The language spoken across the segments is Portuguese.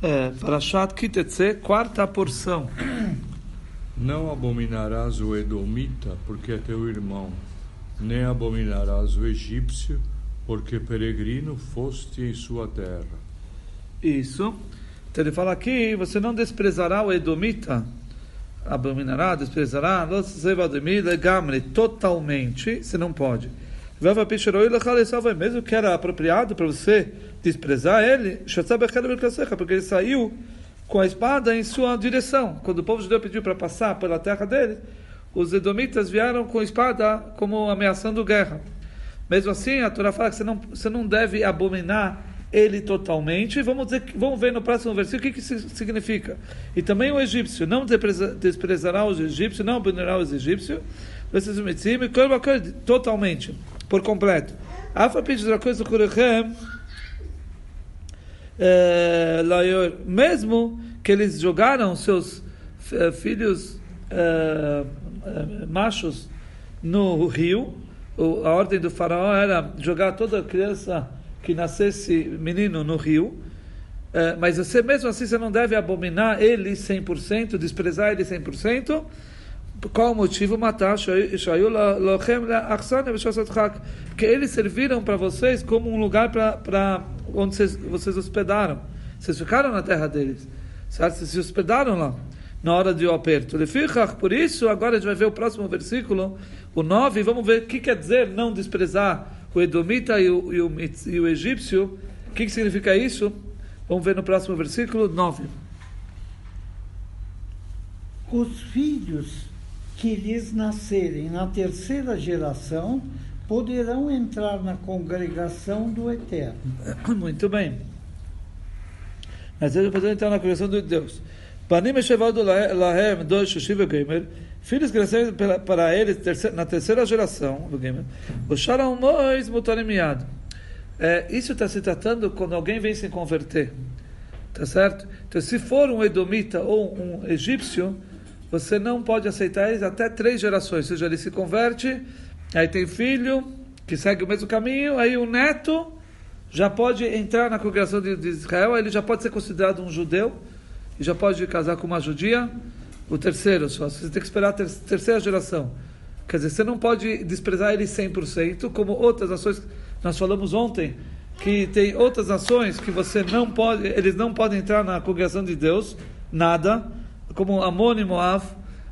É, Parashat Kitetse, quarta porção. Não abominarás o Edomita, porque é teu irmão, nem abominarás o egípcio, porque peregrino foste em sua terra. Isso. Então ele fala aqui: você não desprezará o Edomita, abominará, desprezará, totalmente, você não pode. Mesmo que era apropriado para você desprezar ele, porque ele saiu com a espada em sua direção. Quando o povo judeu pediu para passar pela terra dele, os edomitas vieram com espada como ameaçando guerra. Mesmo assim, a Torá fala que você não, você não deve abominar ele totalmente. Vamos, dizer, vamos ver no próximo versículo o que, que isso significa. E também o egípcio, não desprezará os egípcios, não abominará os egípcios, totalmente, por completo. É, mesmo que eles jogaram seus é, filhos é, machos no rio, a ordem do faraó era jogar toda criança que nascesse menino no rio, mas você mesmo assim você não deve abominar ele 100%, desprezar ele 100%, qual o motivo? Matar Porque eles serviram para vocês como um lugar para onde vocês, vocês hospedaram. Vocês ficaram na terra deles. Certo? Vocês se hospedaram lá na hora de o aperto. Por isso, agora a gente vai ver o próximo versículo, o 9, vamos ver o que quer dizer não desprezar o Edomita e o, e o, e o egípcio. O que, que significa isso? Vamos ver no próximo versículo 9. Os filhos que lhes nascerem na terceira geração poderão entrar na congregação do Eterno. Muito bem. Mas eles poderão entrar na congregação de Deus. Filhos crescendo para eles na terceira geração, o Sharon Mois Mutaremiad. É, isso está se tratando quando alguém vem se converter. Tá certo? Então, se for um edomita ou um egípcio, você não pode aceitar eles até três gerações. Ou seja, ele se converte, aí tem filho, que segue o mesmo caminho, aí o neto já pode entrar na congregação de, de Israel, ele já pode ser considerado um judeu, e já pode casar com uma judia. O terceiro só, você tem que esperar a ter, terceira geração. Quer dizer, você não pode desprezar ele 100%, como outras ações nós falamos ontem, que tem outras ações que você não pode, eles não podem entrar na congregação de Deus, nada como Amon e Moab,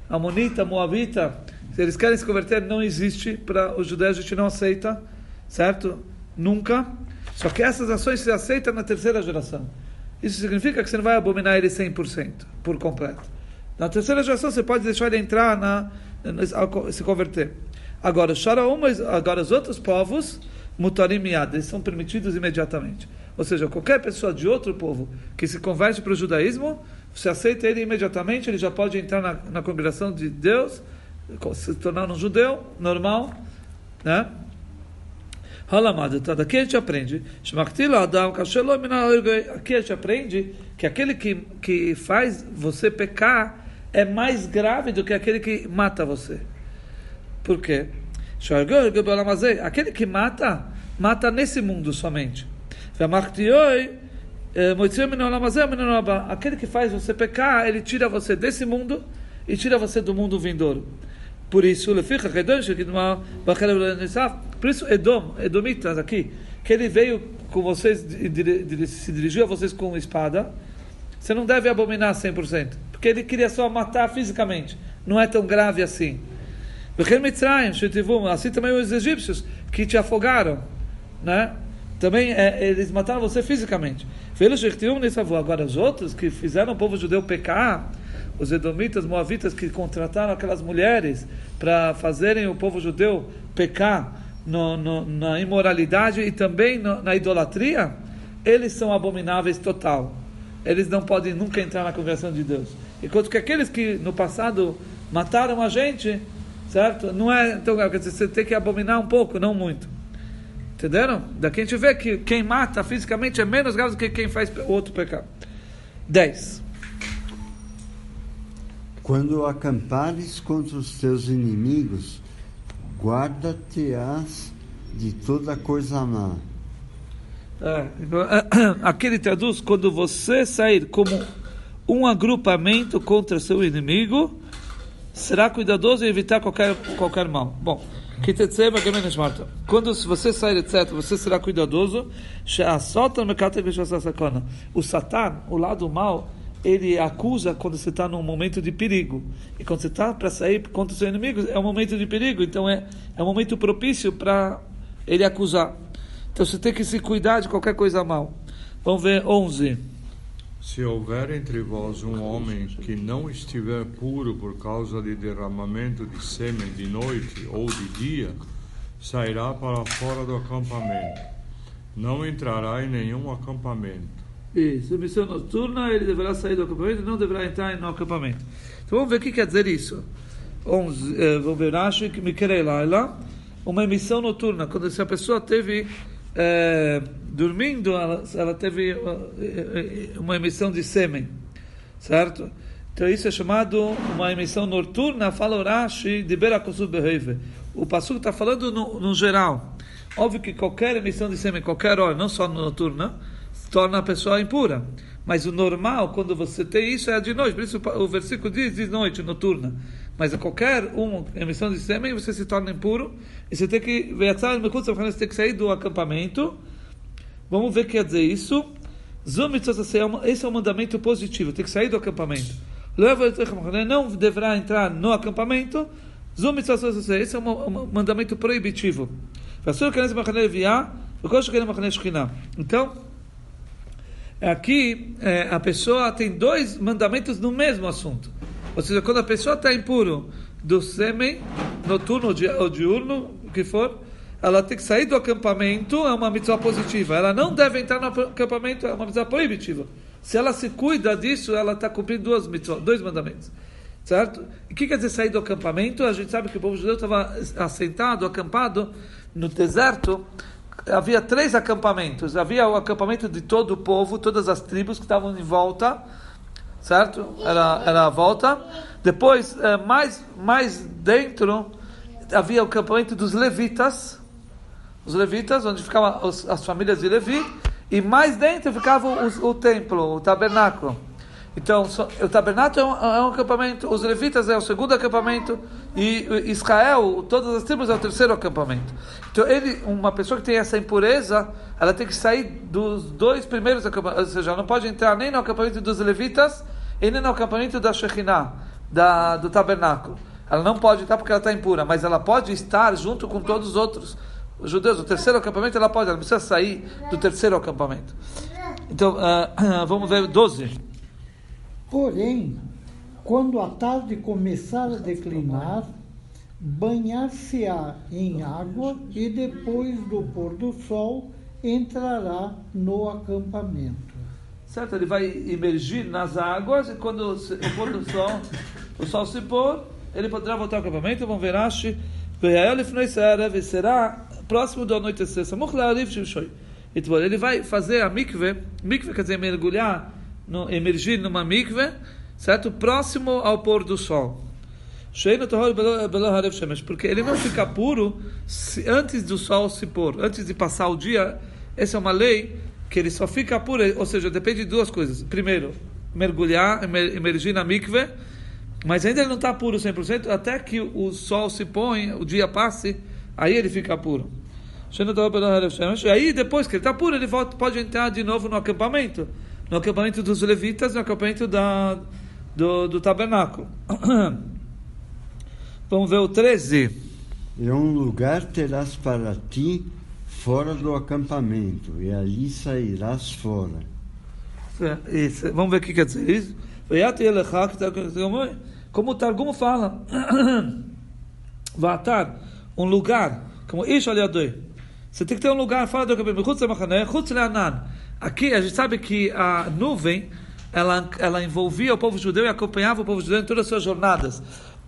Amonita, Moabita, se eles querem se converter, não existe para os judeus, a gente não aceita, certo? Nunca. Só que essas ações se aceitam na terceira geração. Isso significa que você não vai abominar ele 100%, por completo. Na terceira geração você pode deixar ele entrar na, se converter. Agora, agora os outros povos, mutarim eles são permitidos imediatamente. Ou seja, qualquer pessoa de outro povo que se converte para o judaísmo, você aceita ele imediatamente, ele já pode entrar na, na congregação de Deus, se tornar um judeu normal, né? Tá? Daqui a gente aprende, aqui a gente aprende que aquele que, que faz você pecar é mais grave do que aquele que mata você. Por quê? Aquele que mata, mata nesse mundo somente. Eh, aquele que faz você pecar, ele tira você desse mundo e tira você do mundo vindouro. Por isso, por isso Edom, Edomitas aqui, que ele veio com vocês, se dirigiu a vocês com espada, você não deve abominar 100%, porque ele queria só matar fisicamente, não é tão grave assim. Assim também os egípcios que te afogaram, né? Também é, eles mataram você fisicamente. Agora, os outros que fizeram o povo judeu pecar, os edomitas, moavitas que contrataram aquelas mulheres para fazerem o povo judeu pecar no, no, na imoralidade e também no, na idolatria, eles são abomináveis total. Eles não podem nunca entrar na congregação de Deus. Enquanto que aqueles que no passado mataram a gente, certo? Não é, então, quer dizer, você tem que abominar um pouco, não muito. Entenderam? Daqui a gente vê que quem mata fisicamente é menos grave do que quem faz outro pecado. 10. Quando acampares contra os teus inimigos, guarda-te-ás de toda coisa má. É, aqui ele traduz quando você sair como um agrupamento contra seu inimigo, será cuidadoso em evitar qualquer, qualquer mal. Bom, quando você sair, etc., você será cuidadoso. O Satan, o lado mal, ele acusa quando você está num momento de perigo. E quando você está para sair contra o seu inimigo, é um momento de perigo. Então é, é um momento propício para ele acusar. Então você tem que se cuidar de qualquer coisa mal. Vamos ver 11. Se houver entre vós um homem que não estiver puro por causa de derramamento de sêmen de noite ou de dia, sairá para fora do acampamento. Não entrará em nenhum acampamento. Isso, missão noturna, ele deverá sair do acampamento, não deverá entrar no acampamento. Então vamos ver o que quer dizer isso. 11, eh, vamos ver, acho que me querei lá, uma emissão noturna, quando se a pessoa teve é, dormindo, ela, ela teve eh, eh, uma emissão de sêmen, certo? Então isso é chamado uma emissão noturna, fala Urashi de Berakosub Beheve. O Passuco está falando no, no, geral. Óbvio que qualquer emissão de sêmen, qualquer hora, não só noturna, torna a pessoa impura. Mas o normal, quando você tem isso, é de noite. Por isso o versículo diz de noite, noturna. Mas a qualquer uma emissão de sêmen, você se torna impuro. E você tem que você tem que sair do acampamento. Vamos ver o que quer dizer isso. Esse é um mandamento positivo. Tem que sair do acampamento. Não deverá entrar no acampamento. Esse é um mandamento proibitivo. Então, Aqui, é, a pessoa tem dois mandamentos no mesmo assunto. Ou seja, quando a pessoa está impuro do sêmen, noturno ou diurno, o que for, ela tem que sair do acampamento, é uma mitzvah positiva. Ela não deve entrar no acampamento, é uma mitzvah proibitiva. Se ela se cuida disso, ela está cumprindo duas mitzvah, dois mandamentos. Certo? E o que quer dizer sair do acampamento? A gente sabe que o povo judeu estava assentado, acampado no deserto, havia três acampamentos. Havia o acampamento de todo o povo, todas as tribos que estavam em volta, certo? Era, era a volta. Depois, eh, mais, mais dentro, havia o acampamento dos levitas, os levitas, onde ficavam as famílias de Levi, e mais dentro ficava o, o templo, o tabernáculo. Então, o tabernáculo é um, é um, acampamento, os levitas é o segundo acampamento e Israel, todas as tribos é o terceiro acampamento. Então, ele, uma pessoa que tem essa impureza, ela tem que sair dos dois primeiros acampamentos, ou seja, não pode entrar nem no acampamento dos levitas e nem no acampamento da Shekhinah, da, do tabernáculo. Ela não pode entrar porque ela está impura, mas ela pode estar junto com todos os outros os judeus. O terceiro acampamento ela pode, ela precisa sair do terceiro acampamento. Então, uh, vamos ver 12. Porém, quando a tarde começar a declinar, banhar-se-á em água e depois do pôr do sol entrará no acampamento. Certo? Ele vai emergir nas águas e quando o pôr do sol, o sol se pôr, ele poderá voltar ao acampamento. Vamos ver, Rashi, será próximo do anoitecer. Ele vai fazer a mikve, mikve quer dizer mergulhar no, emergir numa mikve, certo? Próximo ao pôr do sol. Porque ele não fica puro se, antes do sol se pôr, antes de passar o dia. Essa é uma lei que ele só fica puro, ou seja, depende de duas coisas. Primeiro, mergulhar, emergir na mikve, mas ainda ele não está puro 100%, até que o sol se põe, o dia passe, aí ele fica puro. Aí, depois que ele está puro, ele volta, pode entrar de novo no acampamento no acampamento dos levitas, no acampamento da, do, do tabernáculo. Vamos ver o 13. E um lugar terás para ti fora do acampamento, e ali sairás fora. Isso. Vamos ver o que quer dizer isso. Como o Targum fala, Vatar, um lugar, como Ish Aliadoi. Você tem que ter um lugar fora do acampamento. Aqui a gente sabe que a nuvem ela, ela envolvia o povo judeu e acompanhava o povo judeu em todas as suas jornadas.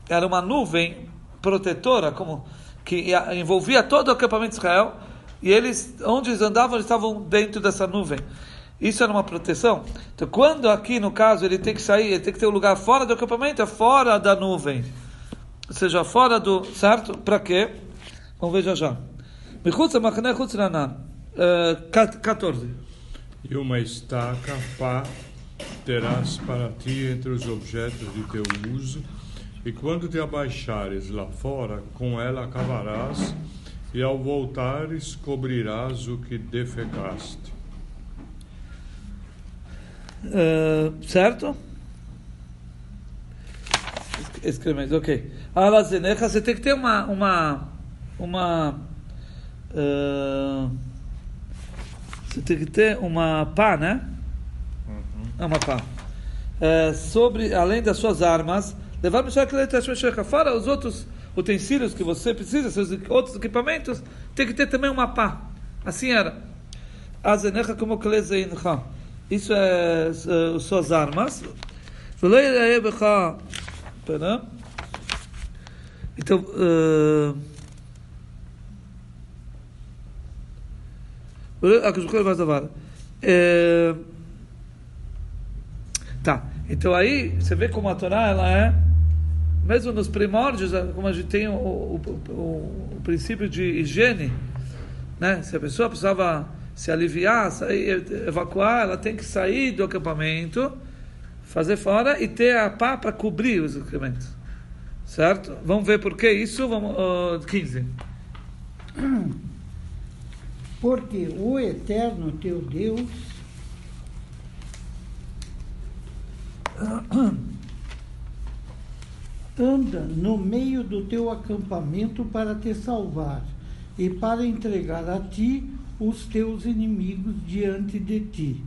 Era uma nuvem protetora, como que envolvia todo o acampamento de Israel e eles, onde eles andavam, eles estavam dentro dessa nuvem. Isso era uma proteção. Então, quando aqui no caso ele tem que sair, ele tem que ter um lugar fora do acampamento, é fora da nuvem, ou seja, fora do certo. Para quê? Vamos ver já já. Uh, 14. E uma estaca, pá, terás para ti entre os objetos de teu uso, e quando te abaixares lá fora, com ela acabarás, e ao voltares cobrirás o que defecaste. Uh, certo? Excremento, ok. Alazenecha, você tem que ter uma. uma, uma uh, você tem que ter uma pá, né? Uhum. É uma pá. Uh, sobre, além das suas armas, levar para fora os outros utensílios que você precisa, seus outros equipamentos, tem que ter também uma pá. Assim era. Azenecha como klezeincha. Isso é uh, suas armas. Pera. Então. Uh, é, tá, então aí você vê como a Torá ela é, mesmo nos primórdios, como a gente tem o, o, o, o princípio de higiene, né? Se a pessoa precisava se aliviar, sair, evacuar, ela tem que sair do acampamento, fazer fora e ter a pá para cobrir os equipamentos. Certo? Vamos ver por que isso. Vamos, uh, 15. Porque o eterno teu Deus anda no meio do teu acampamento para te salvar e para entregar a ti os teus inimigos diante de ti,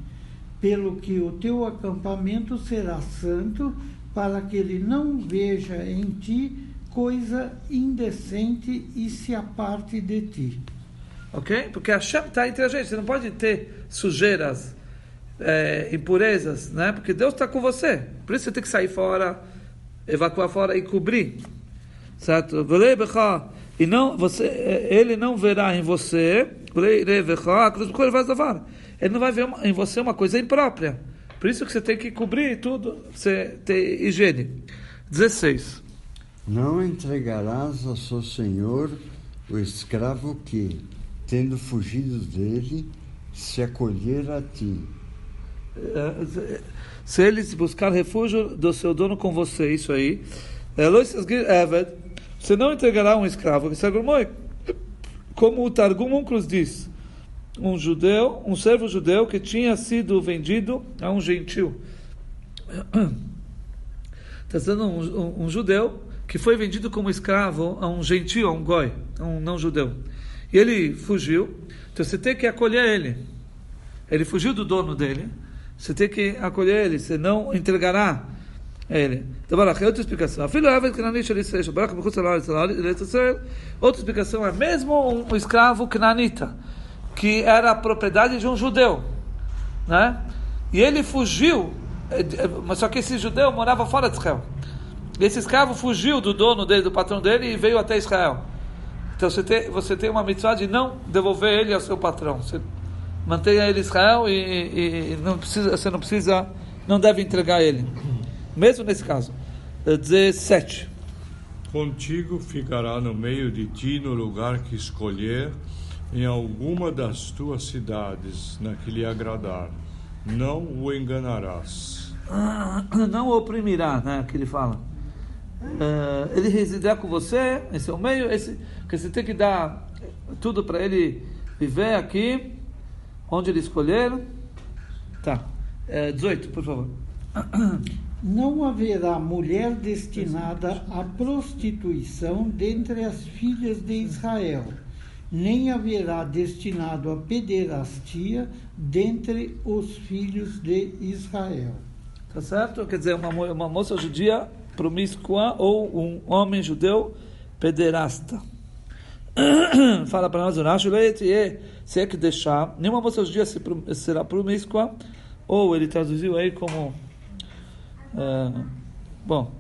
pelo que o teu acampamento será santo, para que ele não veja em ti coisa indecente e se aparte de ti. Ok? Porque a Hashem está entre a gente, você não pode ter sujeiras, é, impurezas, né? Porque Deus está com você. Por isso você tem que sair fora, evacuar fora e cobrir. Certo? E não, você, ele não verá em você ele não vai ver em você uma coisa imprópria. Por isso que você tem que cobrir tudo, você tem higiene. 16. Não entregarás ao seu senhor o escravo que, tendo fugido dele, se acolher a ti. É, se eles buscar refúgio do seu dono com você, isso aí. Você não entregará um escravo. Como o Targum Unclus diz, um judeu, um servo judeu que tinha sido vendido a um gentil. Está sendo um, um, um, judeu que foi vendido como escravo a um gentil, a um goi, a um não judeu. E ele fugiu, então você tem que acolher ele. Ele fugiu do dono dele, você tem que acolher ele, você não entregará ele. Então, outra explicação. Outra explicação é mesmo um escravo cananita que era a propriedade de um judeu, né? E ele fugiu, eh, eh, mas só que esse judeu morava fora de Israel. Esse escravo fugiu do dono dele, do patrão dele e veio até Israel. Então você tem, você tem uma mitzvah de não devolver ele ao seu patrão. Você mantenha ele Israel e, e, e não precisa, você não precisa, não deve entregar ele. Mesmo nesse caso. 17. Contigo ficará no meio de ti no lugar que escolher em alguma das tuas cidades, na que lhe agradar. Não o enganarás. Ah, não o oprimirá, né? Que ele fala. Uh, ele residirá com você em seu meio, esse, que você tem que dar tudo para ele viver aqui, onde ele escolher. Tá. Eh, 18, por favor. Não haverá mulher destinada à prostituição dentre as filhas de Israel nem haverá destinado a pederastia dentre os filhos de Israel. Tá certo? Quer dizer, uma, uma moça judia promíscua ou um homem judeu pederasta. Fala para nós se é que deixar, nenhuma moça judia será promíscua, ou ele traduziu aí como, é, bom,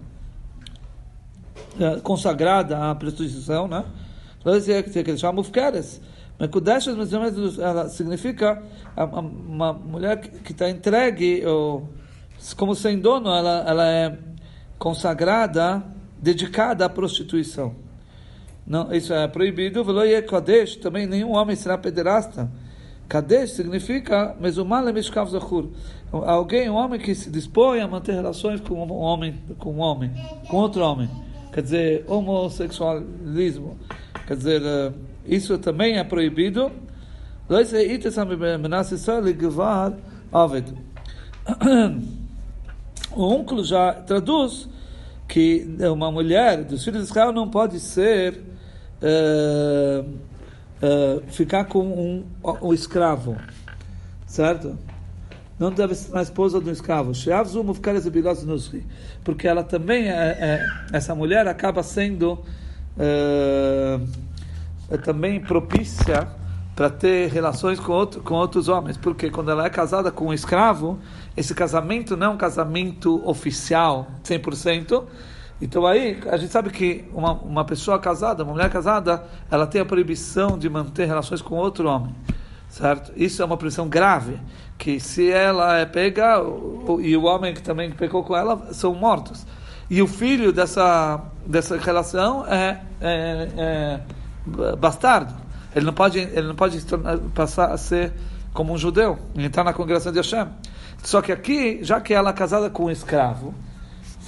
é, consagrada à prostituição, né? Não dizer que ele chama mufkeres. Mekudeshes, mas ela significa uma mulher que está entregue, ou, como sem dono, ela, ela é consagrada, dedicada à prostituição. Não, isso é proibido. Kodesh, também nenhum homem será pederasta. Kadesh significa Mezumal Mishkav Zachur. Alguém, um homem que se dispõe a manter relações com um homem, com um homem, com outro homem. Quer dizer, homossexualismo. Quer dizer, eh, isso também é proibido. O únculo já traduz que uma mulher dos filhos de Israel não pode ser uh, uh, ficar com um, um escravo, certo? Não deve ser a esposa do escravo. Porque ela também, é, é, essa mulher acaba sendo uh, também propícia para ter relações com, outro, com outros homens. Porque quando ela é casada com um escravo, esse casamento não é um casamento oficial, 100%. Então aí, a gente sabe que uma, uma pessoa casada, uma mulher casada, ela tem a proibição de manter relações com outro homem. Certo? Isso é uma proibição grave, que se ela é pega, o, e o homem que também pecou com ela, são mortos. E o filho dessa, dessa relação é, é, é bastardo. Ele não pode, ele não pode passar a ser como um judeu, entrar na congregação de Hashem. Só que aqui, já que ela é casada com um escravo,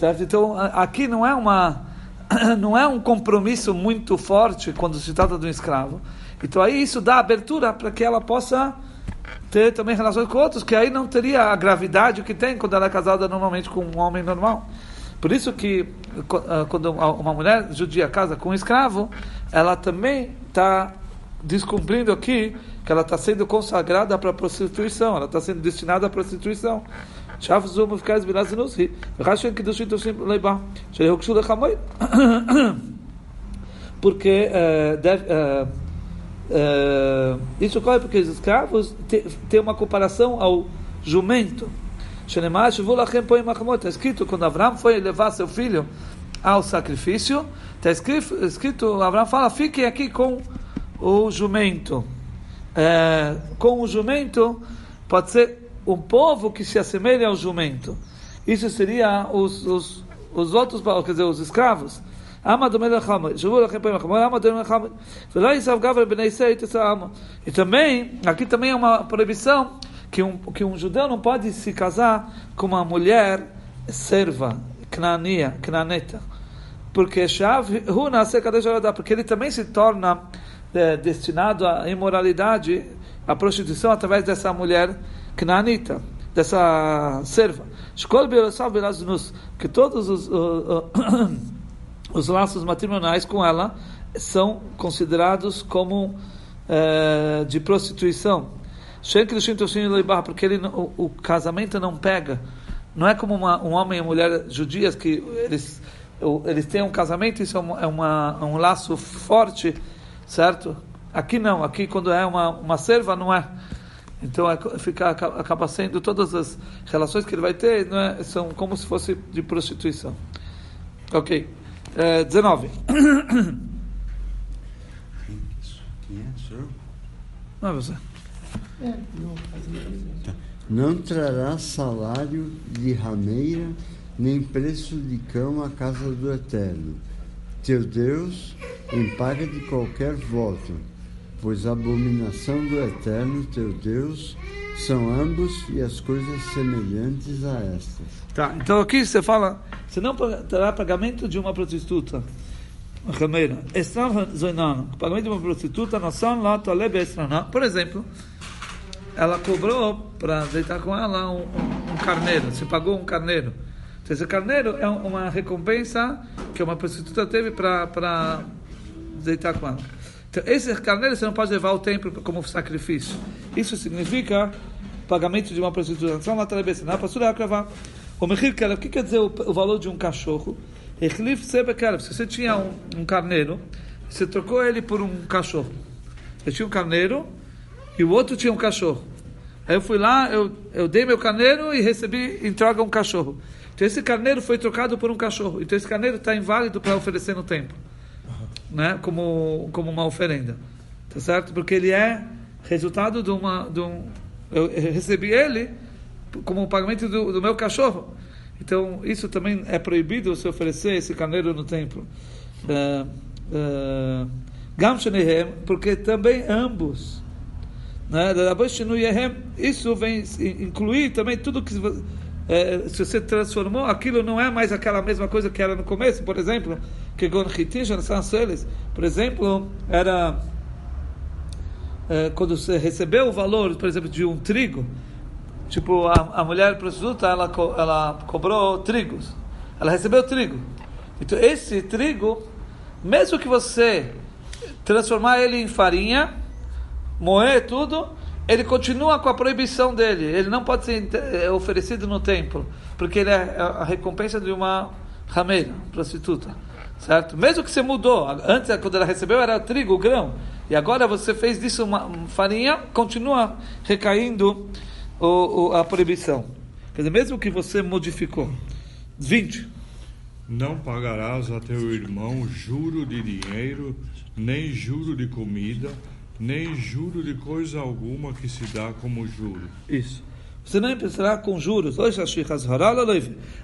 certo? Então aqui não é uma não é um compromisso muito forte quando se trata de um escravo. Então aí isso dá abertura para que ela possa ter também relações com outros, que aí não teria a gravidade que tem quando ela é casada normalmente com um homem normal. Por isso que ah, quando uma mulher judia casa com um escravo, ela também está descumprindo aqui que ela está sendo consagrada para a prostituição, ela está sendo destinada à prostituição. Porque uh, deve, uh, uh, isso ocorre porque os escravos têm uma comparação ao jumento. Está escrito quando Abraão foi levar seu filho ao sacrifício, está escrito, escrito Abraão fala: fiquem aqui com o jumento. É, com o jumento, pode ser um povo que se assemelha ao jumento. Isso seria os, os, os outros, quer dizer, os escravos. E também, aqui também é uma proibição que um, que um judeu não pode se casar com uma mulher serva, knania, knaneta. Porque porque ele também se torna é, destinado à imoralidade, à prostituição através dessa mulher knanita, dessa serva. Que todos os, uh, os laços matrimoniais com ela são considerados como uh, de prostituição porque ele, o, o, casamento não pega. Não é como uma, um homem e mulher judias que eles, eles têm um casamento, isso é, uma, é uma, um laço forte, certo? Aqui não, aqui quando é uma, uma serva não é. Então é, fica, acaba sendo todas as relações que ele vai ter é, são como se fosse de prostituição. Ok. É, 19. Não é você. Não trará salário de rameira, nem preço de cama à casa do Eterno, teu Deus, em paga de qualquer voto, pois a abominação do Eterno, teu Deus, são ambos e as coisas semelhantes a estas. Tá, então aqui você fala, você não terá pagamento de uma prostituta. Pagamento de uma prostituta, por exemplo, ela cobrou para deitar com ela um, um, um, carneiro, se pagou um carneiro. Então, esse carneiro é uma recompensa que uma prostituta teve para deitar com ela. Então, esse carneiro você não pode levar ao templo como sacrifício. Isso significa pagamento de uma prostituta. Só uma travessa. Não, pastor, o mechir o que quer dizer o, valor de um cachorro? Se você tinha um, um carneiro, você trocou ele por um cachorro. Você tinha um carneiro e o outro tinha um cachorro. Aí eu fui lá, eu, eu dei meu carneiro e recebi em troca um cachorro. Então esse carneiro foi trocado por um cachorro. Então esse carneiro está inválido para oferecer no templo, né? Como como uma oferenda, tá certo? Porque ele é resultado de uma de um eu recebi ele como um pagamento do, do meu cachorro. Então isso também é proibido se oferecer esse carneiro no templo. Uh, uh, porque também ambos né? Isso vem incluir também tudo que é, se você transformou, aquilo não é mais aquela mesma coisa que era no começo. Por exemplo, que por exemplo, era é, quando você recebeu o valor, por exemplo, de um trigo, tipo a, a mulher prostituta, ela ela cobrou trigos, ela recebeu trigo. Então esse trigo, mesmo que você transformar ele em farinha, moer tudo, ele continua com a proibição dele. Ele não pode ser é, oferecido no templo, porque ele é a recompensa de uma rameira, prostituta. Certo? Mesmo que você mudou, antes quando ela recebeu era trigo, grão, e agora você fez disso uma farinha, continua recaindo o, o, a proibição. Quer dizer, mesmo que você modificou. 20. Não pagarás a teu irmão juro de dinheiro, nem juro de comida, nem juro de coisa alguma que se dá como juro. Isso. Você não emprestará com juros.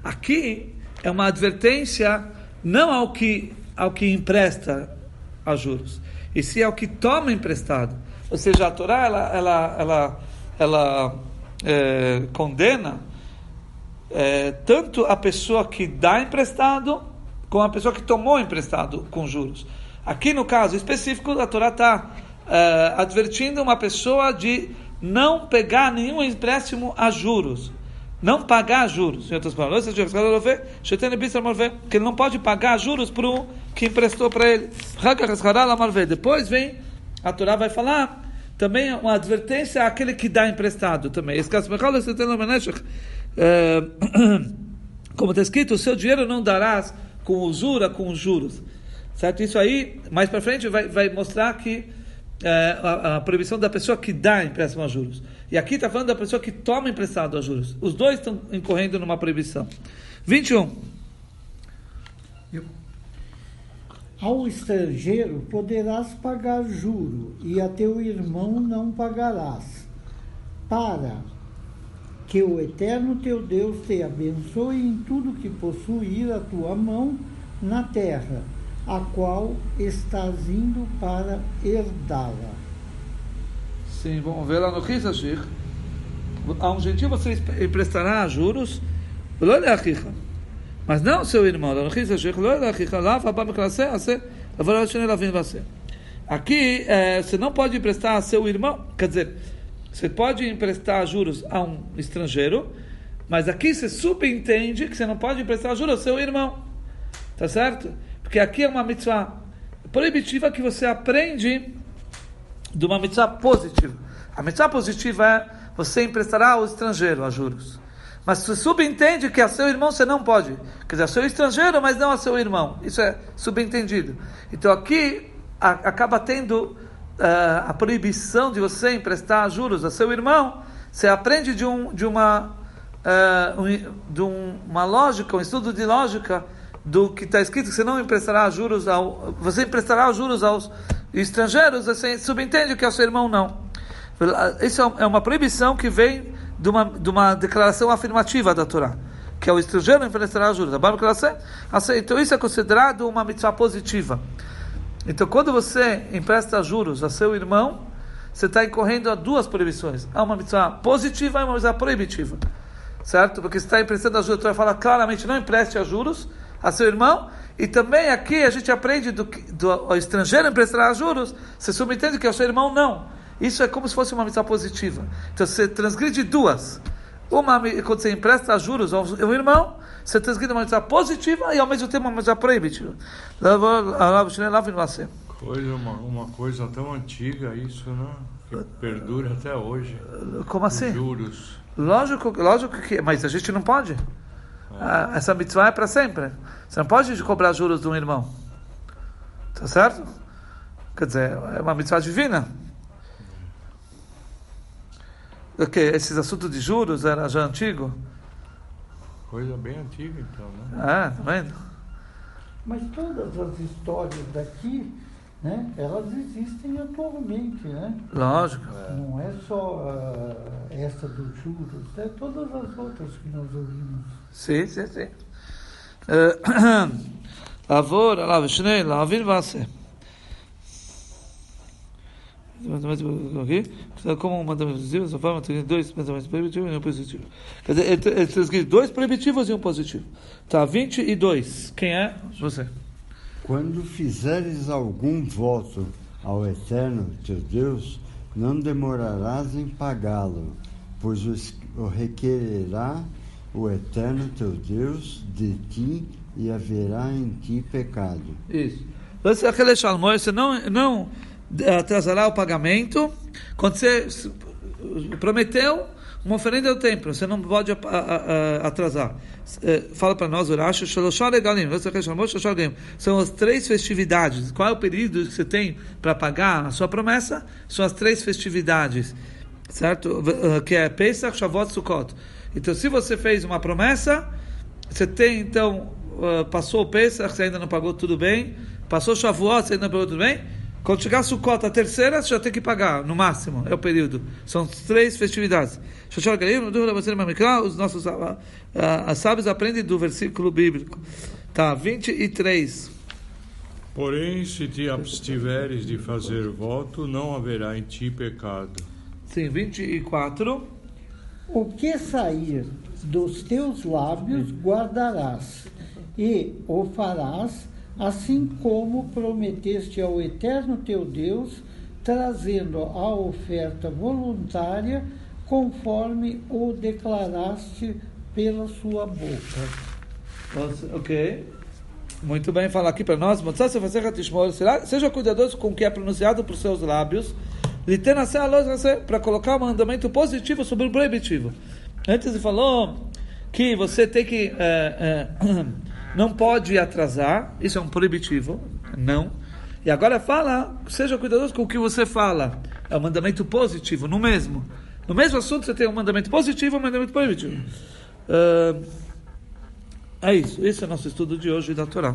Aqui é uma advertência não ao que, ao que empresta a juros, e sim ao que toma emprestado. Ou seja, a Torá ela, ela, ela, ela é, condena é, tanto a pessoa que dá emprestado como a pessoa que tomou emprestado com juros. Aqui no caso específico, a Torá está uh, advertindo uma pessoa de não pegar nenhum empréstimo a juros. Não pagar juros. Em outras palavras, que ele não pode pagar juros para o que emprestou para ele. Depois vem, a Torá vai falar também uma advertência àquele que dá emprestado também. Eh, como está escrito, o seu dinheiro não darás com usura, com juros. Certo? Isso aí, mais para frente, vai, vai mostrar que é, a, a, proibição da pessoa que dá empréstimo a juros. E aqui está falando da pessoa que toma emprestado a juros. Os dois estão incorrendo numa proibição. 21. Ao estrangeiro poderás pagar juro, e a teu irmão não pagarás, para que o eterno teu Deus te abençoe em tudo que possuir a tua mão na terra a qual estás indo para herdá-la. Sim, vamos ver lá no Rizashir. A um gentil você emprestará juros, mas não seu irmão. Aqui é, você não pode emprestar a seu irmão, quer dizer, você pode emprestar juros a um estrangeiro, mas aqui você subentende que você não pode emprestar juros ao seu irmão. Tá certo? Porque aqui é uma mitzvah proibitiva que você aprende de uma mitzvah positiva. A mitzvah positiva é você emprestará ao estrangeiro a juros. Mas você subentende que a seu irmão você não pode. Quer dizer, a seu estrangeiro, mas não a seu irmão. Isso é subentendido. Então aqui a, acaba tendo uh, a proibição de você emprestar juros a seu irmão. Você aprende de, um, de, uma, uh, um, de um, uma lógica, um estudo de lógica do que está escrito que você não emprestará juros ao você emprestará juros aos estrangeiros você subentende que é o seu irmão não. Isso é uma proibição que vem de uma, de uma declaração afirmativa da Torá que é o estrangeiro emprestará juros. Então isso é considerado uma mitzvah positiva. Então quando você empresta juros a seu irmão você está incorrendo a duas proibições. Há uma mitzvah positiva e uma mitzvah proibitiva. Certo? Porque você está emprestando a juros, a Torá fala claramente não empreste a juros a seu irmão. E também aqui a gente aprende do, do estrangeiro emprestar juros, você subentende que é o seu irmão não. Isso é como se fosse uma missão positiva. Então você transgride duas. Uma, quando você empresta juros ao, ao irmão, você transgride uma missão positiva e ao mesmo tempo uma missão proibitiva. Coisa, uma, uma coisa tão antiga isso, né? Que perdura até hoje. Como assim? Juros. Lógico, lógico que, mas a gente não pode. Ah, essa mitzvah é para sempre. Você não pode cobrar juros de um irmão. Tá certo? Quer dizer, é uma mitzvah divina. Okay, esses assuntos de juros era já antigo? Coisa bem antiga, então, né? Ah, tá vendo? Mas todas as histórias daqui, né, elas existem atualmente, né? Lógico. Não é só uh, essa dos juros, é todas as outras que nós ouvimos. Sim, sim, sim. לעבור עליו שני, להבין ועשה. aqui, como um mandamento positivo, dessa forma tem dois mandamentos proibitivos e um positivo. Quer dizer, ele está escrito dois proibitivos e um positivo. Tá, 22. Quem é? Você. Quando fizeres algum voto ao Eterno teu Deus, não demorarás em pagá-lo, pois o requererá o Eterno teu Deus de ti e haverá em ti pecado. Isso. Você não, não atrasará o pagamento quando você prometeu uma oferenda do templo, você não pode atrasar. É, fala para nós, Urash, são as três festividades. Qual é o período que você tem para pagar a sua promessa? São as três festividades, certo? Que é Pesach, Shavuot, Sukkot. Então, se você fez uma promessa, você tem, então, passou o Pesach, você ainda não pagou tudo bem, passou Shavuot, você ainda não pagou tudo bem, quando chegar a Sukkot, a terceira, você já tem que pagar, no máximo, é o período. São três festividades. Os nossos as sábios aprendem do versículo bíblico. Tá, 23. Porém, se te abstiveres de fazer voto, não haverá em ti pecado. Sim, 24. O que sair dos teus lábios guardarás, e o farás assim como prometeste ao Eterno teu Deus, trazendo a oferta voluntária, conforme o declaraste pela sua boca. Ok. Muito bem, fala aqui para nós. Seja cuidadoso com o que é pronunciado por seus lábios. Para colocar um mandamento positivo sobre o proibitivo. Antes ele falou que você tem que. É, é, não pode atrasar, isso é um proibitivo, não. E agora fala, seja cuidadoso com o que você fala. É um mandamento positivo, no mesmo. No mesmo assunto você tem um mandamento positivo e um mandamento proibitivo. Uh, é isso, esse é o nosso estudo de hoje da Torá.